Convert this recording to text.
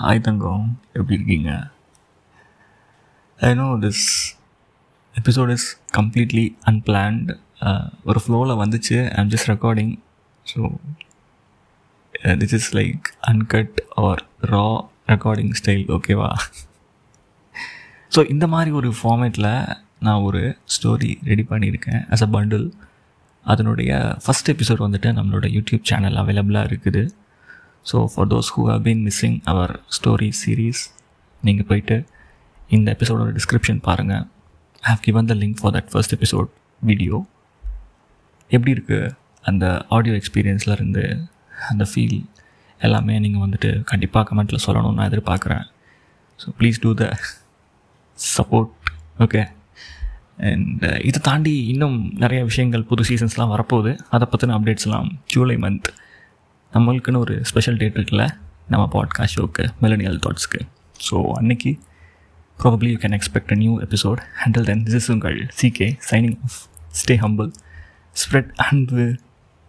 Hi தங்கம். எப்படி இருக்கீங்க? I know this episode is completely unplanned ஒரு ஃப்ளோவில் வந்துச்சு. I'm just recording so this is like uncut or raw recording style ஓகேவா ஸோ இந்த மாதிரி ஒரு ஃபார்மேட்டில் நான் ஒரு ஸ்டோரி ரெடி பண்ணியிருக்கேன் ஆஸ் அ பண்டில் அதனுடைய ஃபஸ்ட் எபிசோட் வந்துட்டு நம்மளோட யூடியூப் சேனல் அவைலபிளாக இருக்குது. So for those who have been missing our story series நீங்கள் போயிட்டு இந்த எபிசோடோட டிஸ்கிரிப்ஷன் பாருங்கள் I have given the link for that first episode video எப்படி இருக்குது அந்த ஆடியோ எக்ஸ்பீரியன்ஸ்லேருந்து அந்த ஃபீல் எல்லாமே நீங்கள் வந்துட்டு கண்டிப்பாக கமெண்ட்டில் சொல்லணும்னு நான் எதிர்பார்க்குறேன். So please do the support okay and இதை தாண்டி இன்னும் நிறைய விஷயங்கள் புது சீசன்ஸ்லாம் வரப்போகுது. அதை பற்றின அப்டேட்ஸ்லாம் ஜூலை மந்த் நம்மளுக்குன்னு ஒரு ஸ்பெஷல் டேட் இருக்குல்ல? நம்ம பாட்காஸ்ட் ஷோக்கு மெலனியல் தாட்ஸ்க்கு ஸோ அன்னைக்கு probably you can expect a new episode handle then this is உங்கள் CK signing off stay humble spread and